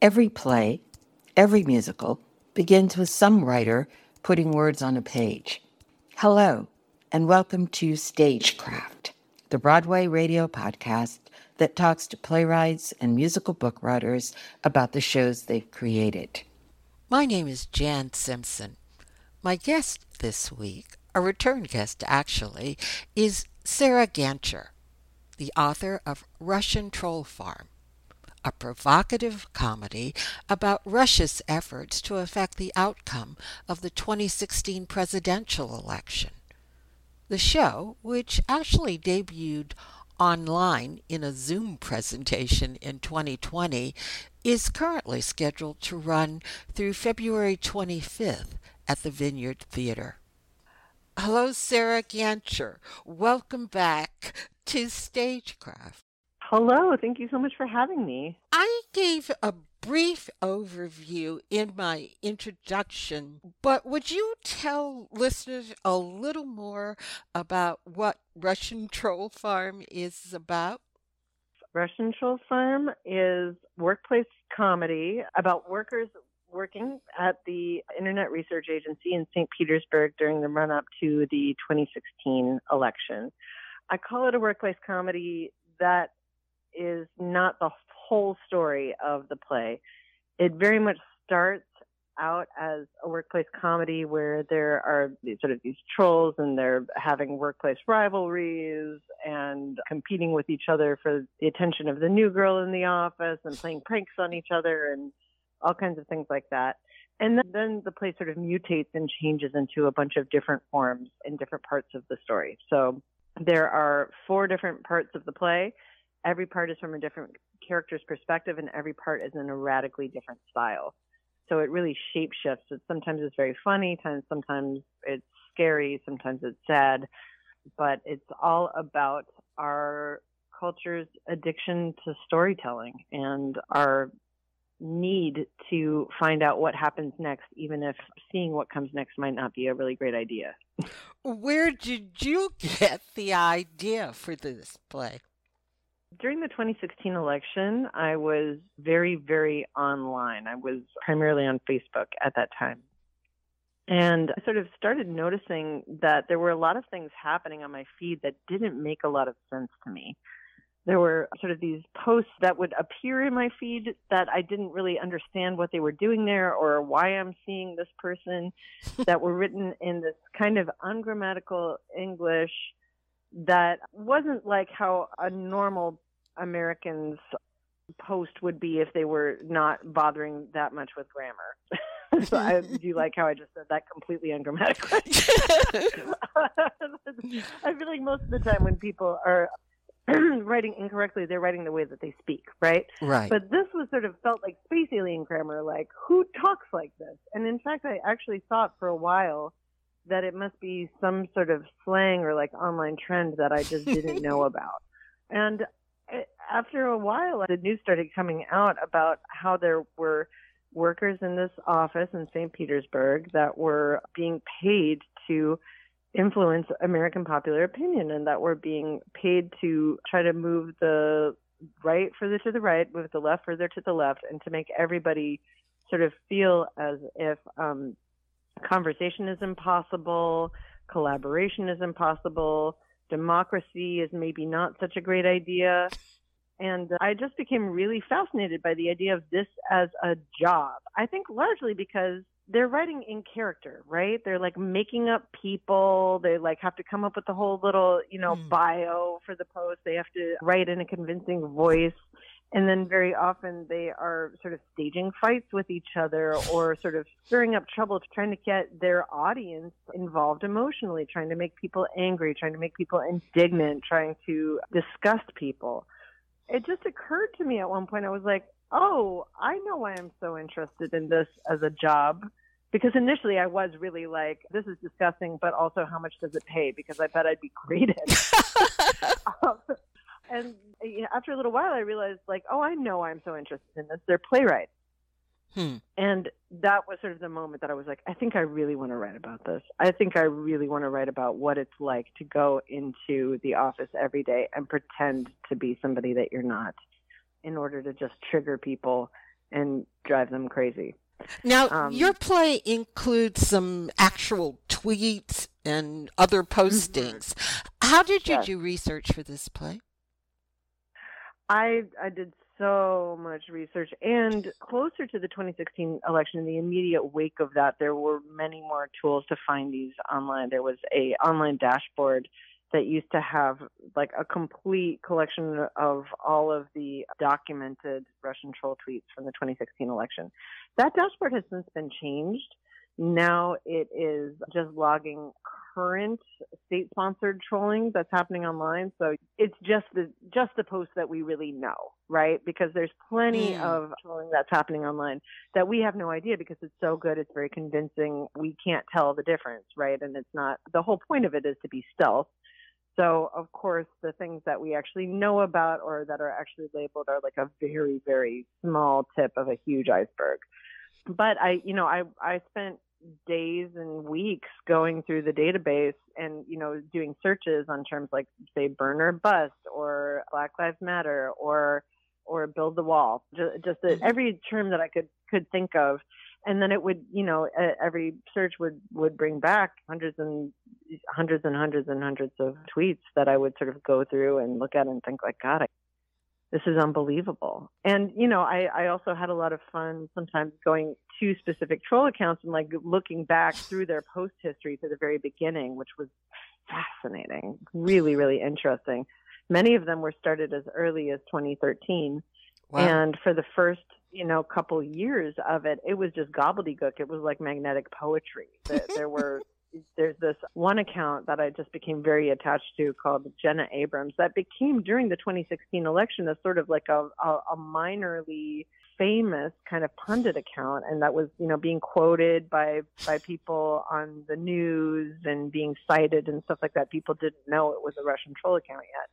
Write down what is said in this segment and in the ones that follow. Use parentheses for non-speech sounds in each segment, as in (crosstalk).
Every play, every musical begins with some writer putting words on a page. Hello, and welcome to Stagecraft, the Broadway radio podcast that talks to playwrights and musical book writers about the shows they've created. My name is Jan Simpson. My guest this week, a return guest actually, is Sarah Gancher, the author of Russian Troll Farm a provocative comedy about Russia's efforts to affect the outcome of the 2016 presidential election. The show, which actually debuted online in a Zoom presentation in 2020, is currently scheduled to run through February 25th at the Vineyard Theater. Hello, Sarah Gancher. Welcome back to Stagecraft. Hello, thank you so much for having me. I gave a brief overview in my introduction, but would you tell listeners a little more about what Russian (laughs) Troll Farm is about? Russian Troll Farm is workplace comedy about workers working at the Internet Research Agency in St. Petersburg during the run up to the 2016 election. I call it a workplace comedy that is not the whole story of the play. It very much starts out as a workplace comedy where there are sort of these trolls and they're having workplace rivalries and competing with each other for the attention of the new girl in the office and playing pranks on each other and all kinds of things like that. And then the play sort of mutates and changes into a bunch of different forms in different parts of the story. So there are four different parts of the play every part is from a different character's perspective and every part is in a radically different style. So it really shape shifts. It sometimes it's very funny, times sometimes it's scary, sometimes it's sad, but it's all about our culture's addiction to storytelling and our need to find out what happens next, even if seeing what comes next might not be a really great idea. Where did you get the idea for this play? During the 2016 election, I was very, very online. I was primarily on Facebook at that time. And I sort of started noticing that there were a lot of things happening on my feed that didn't make a lot of sense to me. There were sort of these posts that would appear in my feed that I didn't really understand what they were doing there or why I'm seeing this person that were written in this kind of ungrammatical English that wasn't like how a normal American's post would be if they were not bothering that much with grammar. (laughs) so I do you like how I just said that completely ungrammatically. (laughs) (laughs) I feel like most of the time when people are (clears throat) writing incorrectly, they're writing the way that they speak, right? Right. But this was sort of felt like space alien grammar, like who talks like this? And in fact, I actually thought for a while that it must be some sort of slang or like online trend that I just didn't (laughs) know about. And after a while, the news started coming out about how there were workers in this office in St. Petersburg that were being paid to influence American popular opinion and that were being paid to try to move the right further to the right, move the left further to the left, and to make everybody sort of feel as if um, conversation is impossible, collaboration is impossible, democracy is maybe not such a great idea. And I just became really fascinated by the idea of this as a job. I think largely because they're writing in character, right? They're like making up people. They like have to come up with the whole little, you know, mm. bio for the post. They have to write in a convincing voice. And then very often they are sort of staging fights with each other or sort of stirring up trouble, trying to get their audience involved emotionally, trying to make people angry, trying to make people indignant, trying to disgust people. It just occurred to me at one point, I was like, oh, I know why I'm so interested in this as a job. Because initially I was really like, this is disgusting, but also how much does it pay? Because I bet I'd be great at it. um, and after a little while, I realized, like, oh, I know I'm so interested in this. They're playwrights. Hmm. And that was sort of the moment that I was like, I think I really want to write about this. I think I really want to write about what it's like to go into the office every day and pretend to be somebody that you're not in order to just trigger people and drive them crazy. Now, um, your play includes some actual tweets and other mm-hmm. postings. How did you yes. do research for this play? I I did so much research and closer to the 2016 election in the immediate wake of that there were many more tools to find these online there was a online dashboard that used to have like a complete collection of all of the documented Russian troll tweets from the 2016 election. That dashboard has since been changed. Now it is just logging current state-sponsored trolling that's happening online. So it's just the just the posts that we really know, right? Because there's plenty mm. of trolling that's happening online that we have no idea because it's so good, it's very convincing. We can't tell the difference, right? And it's not the whole point of it is to be stealth. So, of course, the things that we actually know about or that are actually labeled are like a very, very small tip of a huge iceberg. But I, you know, I, I spent days and weeks going through the database and, you know, doing searches on terms like, say, burn or bust or Black Lives Matter or, or build the wall. Just, just mm-hmm. every term that I could, could think of and then it would you know every search would would bring back hundreds and hundreds and hundreds and hundreds of tweets that I would sort of go through and look at and think like God, I, this is unbelievable. And you know, I I also had a lot of fun sometimes going to specific troll accounts and like looking back through their post history to the very beginning, which was fascinating, really really interesting. Many of them were started as early as 2013. Wow. And for the first you know couple years of it it was just gobbledygook it was like magnetic poetry there, there were (laughs) there's this one account that I just became very attached to called Jenna Abrams that became during the 2016 election a sort of like a, a, a minorly famous kind of pundit account. And that was you know being quoted by by people on the news and being cited and stuff like that. People didn't know it was a Russian troll account yet.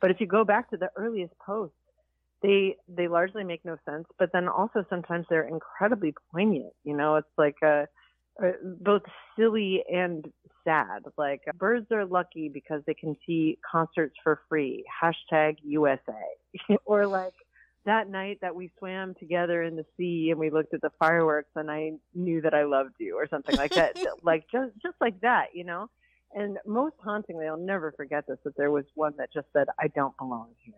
But if you go back to the earliest posts they they largely make no sense, but then also sometimes they're incredibly poignant. You know, it's like a, a both silly and sad. Like birds are lucky because they can see concerts for free. Hashtag USA. (laughs) or like that night that we swam together in the sea and we looked at the fireworks and I knew that I loved you or something like that. (laughs) like just just like that, you know. And most hauntingly, I'll never forget this. That there was one that just said, "I don't belong here."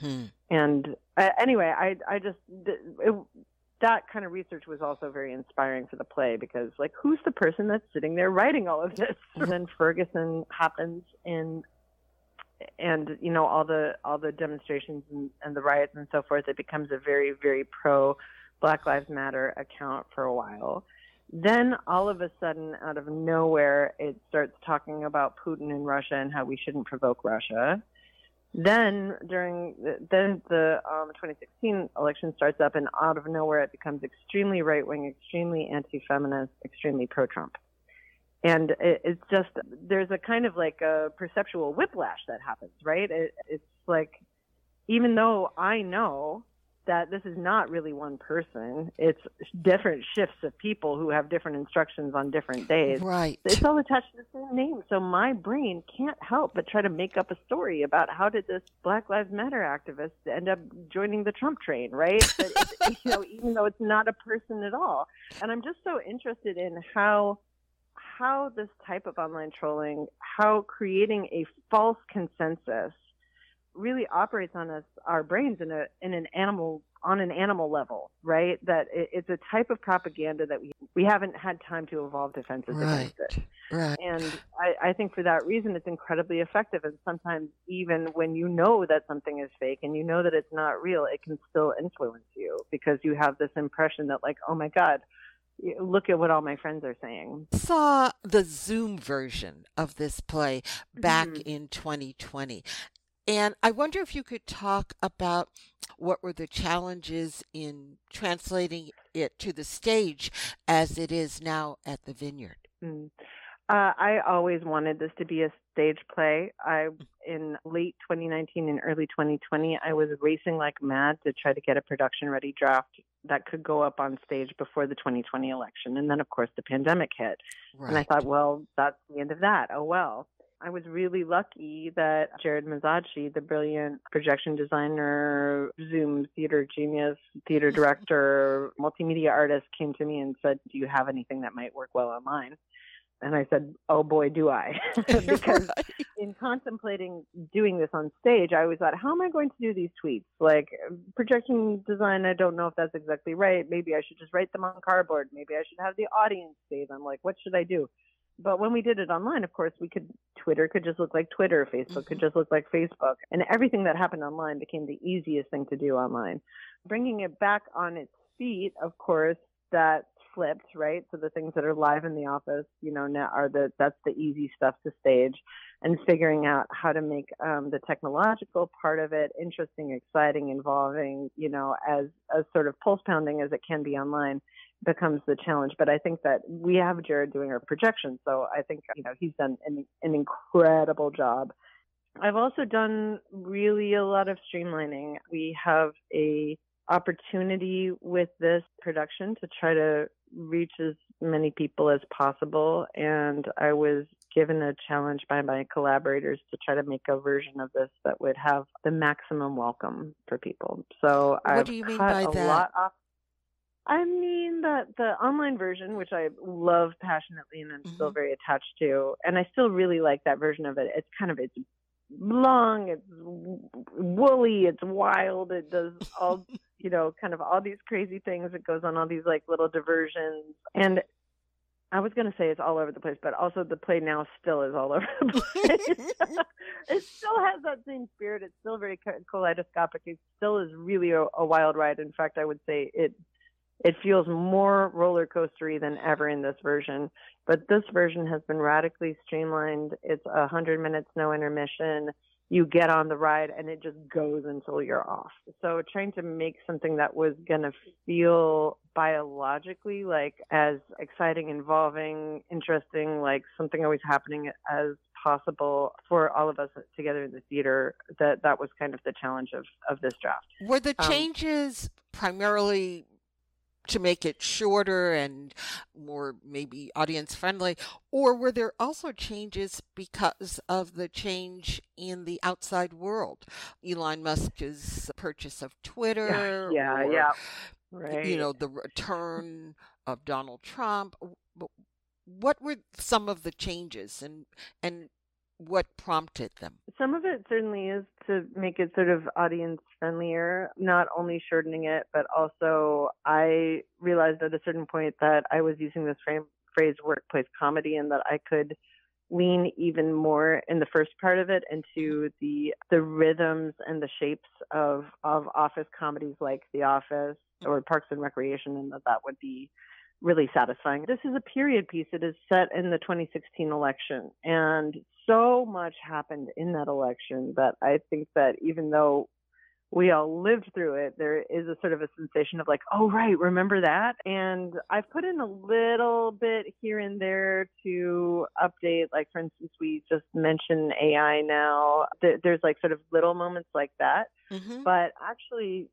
Hmm. And uh, anyway, I I just it, that kind of research was also very inspiring for the play because like who's the person that's sitting there writing all of this? and then (laughs) Ferguson happens and and you know all the all the demonstrations and, and the riots and so forth. It becomes a very very pro Black Lives Matter account for a while. Then all of a sudden, out of nowhere, it starts talking about Putin and Russia and how we shouldn't provoke Russia. Then during the, then the um, 2016 election starts up, and out of nowhere it becomes extremely right wing, extremely anti-feminist, extremely pro-Trump. And it, it's just there's a kind of like a perceptual whiplash that happens, right? It, it's like even though I know that this is not really one person. It's different shifts of people who have different instructions on different days. Right. It's all attached to the same name. So my brain can't help but try to make up a story about how did this Black Lives Matter activist end up joining the Trump train, right? But (laughs) you know, even though it's not a person at all. And I'm just so interested in how how this type of online trolling, how creating a false consensus really operates on us our brains in a in an animal on an animal level, right? That it, it's a type of propaganda that we we haven't had time to evolve defenses right. against it. Right. And I, I think for that reason, it's incredibly effective. And sometimes, even when you know that something is fake and you know that it's not real, it can still influence you because you have this impression that, like, oh my God, look at what all my friends are saying. Saw the Zoom version of this play back mm-hmm. in 2020. And I wonder if you could talk about what were the challenges in translating it to the stage as it is now at the Vineyard. Mm. Uh, I always wanted this to be a stage play. I in late 2019 and early 2020, I was racing like mad to try to get a production ready draft that could go up on stage before the 2020 election. And then, of course, the pandemic hit, right. and I thought, well, that's the end of that. Oh well. I was really lucky that Jared Mezzocchi, the brilliant projection designer, Zoom theater genius, theater mm-hmm. director, multimedia artist, came to me and said, Do you have anything that might work well online? And I said, Oh boy, do I. (laughs) (laughs) because right. in contemplating doing this on stage, I always thought, How am I going to do these tweets? Like projection design, I don't know if that's exactly right. Maybe I should just write them on cardboard. Maybe I should have the audience say them. Like, what should I do? But when we did it online, of course, we could, Twitter could just look like Twitter, Facebook mm-hmm. could just look like Facebook. And everything that happened online became the easiest thing to do online. Bringing it back on its feet, of course, that flipped, right? So the things that are live in the office, you know, now are the that's the easy stuff to stage, and figuring out how to make um, the technological part of it interesting, exciting, involving, you know, as as sort of pulse pounding as it can be online becomes the challenge. But I think that we have Jared doing our projection, so I think you know he's done an, an incredible job. I've also done really a lot of streamlining. We have a opportunity with this production to try to reach as many people as possible. And I was given a challenge by my collaborators to try to make a version of this that would have the maximum welcome for people. So what I've do you mean cut by a that? lot off. I mean that the online version, which I love passionately and I'm Mm-hmm. still very attached to, and I still really like that version of it. It's kind of it's long, it's woolly, it's wild, it does all (laughs) you know, kind of all these crazy things. It goes on all these like little diversions. And I was going to say it's all over the place, but also the play now still is all (laughs) over the place. (laughs) it still has that same spirit. It's still very kaleidoscopic. It still is really a, a wild ride. In fact, I would say it it feels more roller coastery than ever in this version. But this version has been radically streamlined. It's a hundred minutes, no intermission you get on the ride and it just goes until you're off. So trying to make something that was going to feel biologically like as exciting, involving, interesting, like something always happening as possible for all of us together in the theater that that was kind of the challenge of of this draft. Were the Um, changes primarily to make it shorter and more maybe audience friendly, or were there also changes because of the change in the outside world? Elon Musk's purchase of Twitter, yeah, or, yeah. Right. you know, the return of Donald Trump. What were some of the changes, and and what prompted them? Some of it certainly is to make it sort of audience friendlier, not only shortening it, but also I realized at a certain point that I was using this frame, phrase workplace comedy and that I could lean even more in the first part of it into the the rhythms and the shapes of of office comedies like The Office or Parks and Recreation and that that would be really satisfying. This is a period piece. It is set in the 2016 election and so much happened in that election that I think that even though we all lived through it, there is a sort of a sensation of like, oh, right, remember that? And I've put in a little bit here and there to update. Like, for instance, we just mentioned AI now. There's like sort of little moments like that. Mm-hmm. But actually,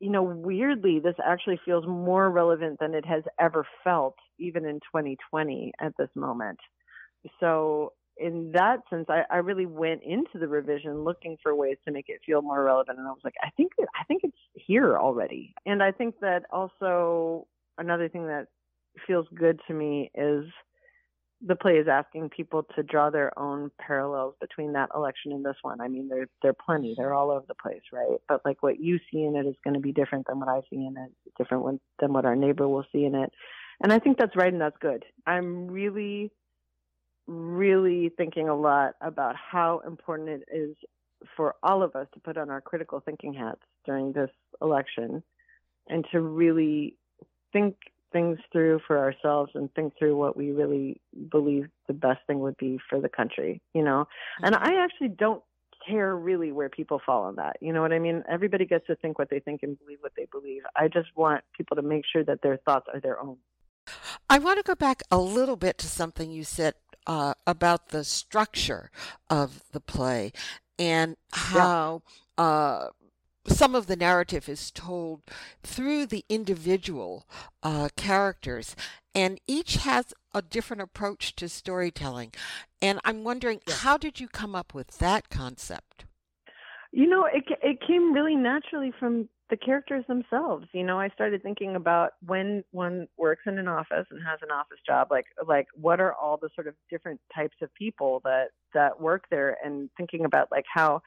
you know, weirdly, this actually feels more relevant than it has ever felt, even in 2020 at this moment. So, in that sense, I, I really went into the revision looking for ways to make it feel more relevant, and I was like, I think I think it's here already, and I think that also another thing that feels good to me is the play is asking people to draw their own parallels between that election and this one. I mean, there there are plenty. They're all over the place, right? But like what you see in it is going to be different than what I see in it, different than what our neighbor will see in it. And I think that's right and that's good. I'm really, really thinking a lot about how important it is for all of us to put on our critical thinking hats during this election and to really think things through for ourselves and think through what we really believe the best thing would be for the country, you know. And I actually don't care really where people fall on that. You know what I mean? Everybody gets to think what they think and believe what they believe. I just want people to make sure that their thoughts are their own. I want to go back a little bit to something you said uh, about the structure of the play and how uh, some of the narrative is told through the individual uh, characters, and each has a different approach to storytelling. And I'm wondering, yeah. how did you come up with that concept? You know, it it came really naturally from the characters themselves. You know, I started thinking about when one works in an office and has an office job, like like what are all the sort of different types of people that that work there, and thinking about like how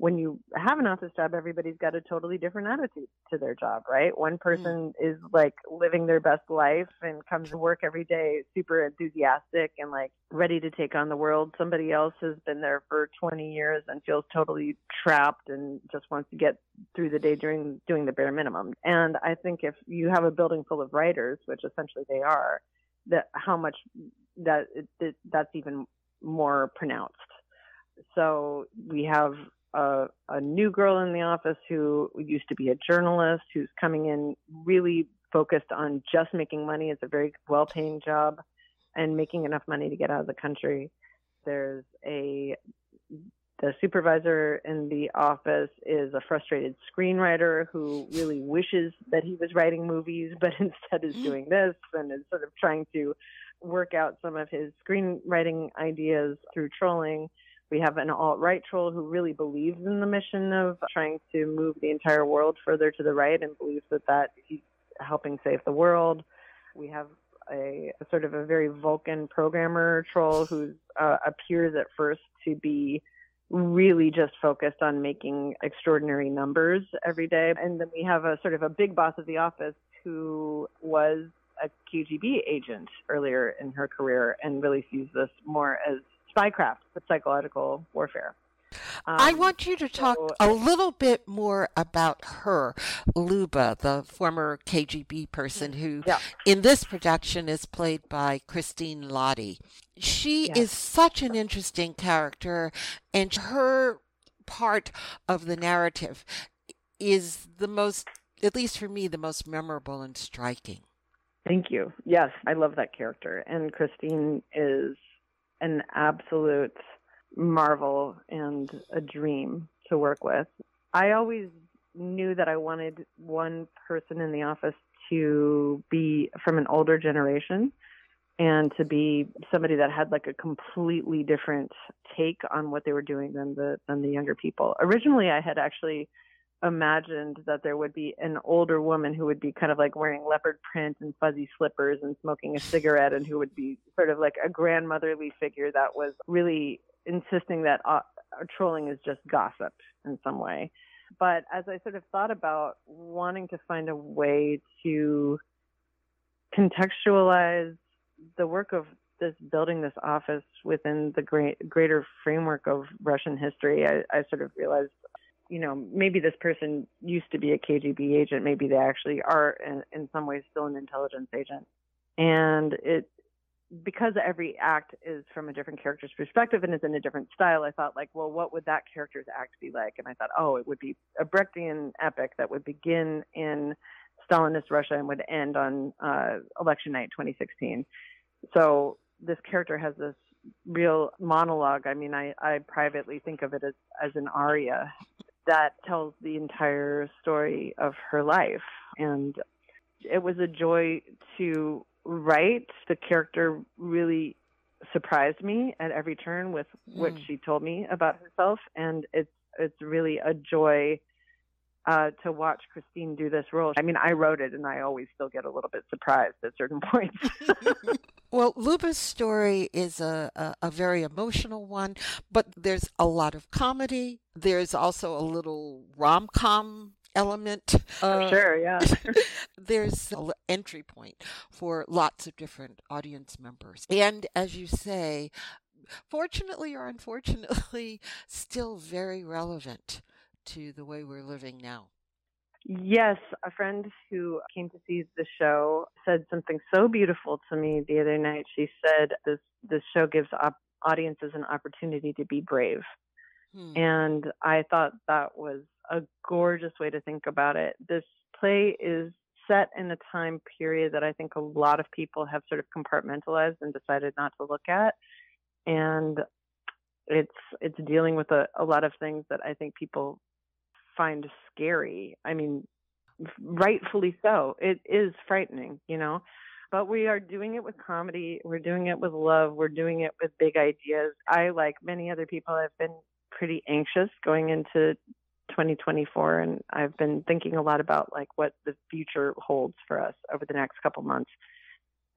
when you have an office job, everybody's got a totally different attitude to their job, right? One mm. person mm. is like living their best life and comes to work every day super enthusiastic and like ready to take on the world. Somebody else has been there for 20 years and feels totally trapped and just wants to get through the day during doing the bare minimum. And I think if you have a building full of writers, which essentially they are, that how much that, that that's even more pronounced. So we have a, a new girl in the office who used to be a journalist who's coming in really focused on just making money. It's a very well paying job and making enough money to get out of the country. There's a the supervisor in the office is a frustrated screenwriter who really wishes that he was writing movies, but (laughs) instead is doing this and is sort of trying to work out some of his screenwriting ideas through trolling. We have an alt right troll who really believes in the mission of trying to move the entire world further to the right and believes that that he's helping save the world. We have a, a sort of a very Vulcan programmer troll who uh, appears at first to be really just focused on making extraordinary numbers every day. And then we have a sort of a big boss of the office who was a KGB agent earlier in her career and really sees this more as spycraft, but psychological warfare. Um, I want you to talk so, a little bit more about her, Luba, the former KGB person who, yeah. in this production, is played by Christine Lahti. She yes. is such an interesting character, and her part of the narrative is the most, at least for me, the most memorable and striking. Thank you. Yes, I love that character, and Christine is absolute marvel and a dream to work with. I always knew that I wanted one person in the office to be from an older generation and to be somebody that had like a completely different take on what they were doing than the than the younger people. Originally I had actually imagined that there would be an older woman who would be kind of like wearing leopard print and fuzzy slippers and smoking a cigarette and who would be sort of like a grandmotherly figure that was really insisting that uh, trolling is just gossip in some way. But as I sort of thought about wanting to find a way to contextualize the work of this building this office within the great, greater framework of Russian history, I, I sort of realized you know, maybe this person used to be a KGB agent. Maybe they actually are, in, in some ways, still an intelligence agent. And it, because every act is from a different character's perspective and is in a different style, I thought, like, well, what would that character's act be like? And I thought, oh, it would be a Brechtian epic that would begin in Stalinist Russia and would end on uh, election night 2016. So this character has this real monologue. I mean, I, I privately think of it as, as an aria that tells the entire story of her life. And it was a joy to write. The character really surprised me at every turn with what mm. she told me about herself, and it's it's really a joy uh, to watch Christine do this role. I mean, I wrote it, and I always still get a little bit surprised at certain (laughs) points. (laughs) well, Luba's story is a, a, a, very emotional one, but there's a lot of comedy. There's also a little rom com element. Uh, sure, yeah. (laughs) (laughs) there's an entry point for lots of different audience members. And as you say, fortunately or unfortunately, (laughs) still very relevant to the way we're living now. Yes, a friend who came to see the show said something so beautiful to me the other night. She said this this show gives op- audiences an opportunity to be brave. Hmm. And I thought that was a gorgeous way to think about it. This play is set in a time period that I think a lot of people have sort of compartmentalized and decided not to look at. And it's it's dealing with a, a lot of things that I think people find scary. I mean, rightfully so. It is frightening, you know. but we are doing it with comedy. We're doing it with love. We're doing it with big ideas. I, like many other people, have been pretty anxious going into 2024 and I've been thinking a lot about like what the future holds for us over the next couple months.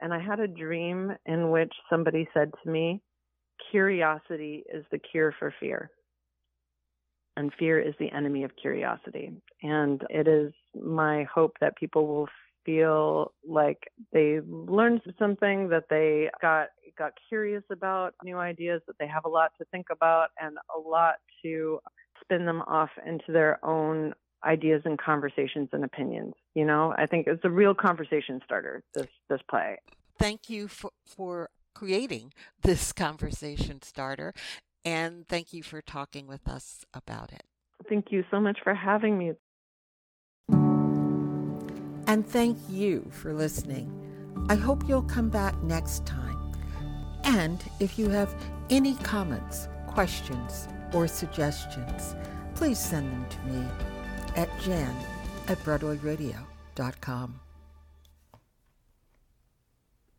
And I had a dream in which somebody said to me, curiosity is the cure for fear. And fear is the enemy of curiosity. And it is my hope that people will feel like they learned something that they got got curious about new ideas that they have a lot to think about and a lot to spin them off into their own ideas and conversations and opinions you know? I think it's a real conversation starter this this play. Thank you for for creating this conversation starter and thank you for talking with us about it thank you so much for having me and thank you for listening. I hope you'll come back next time. And if you have any comments, questions, or suggestions, please send them to me at jan at broadwayradio.com.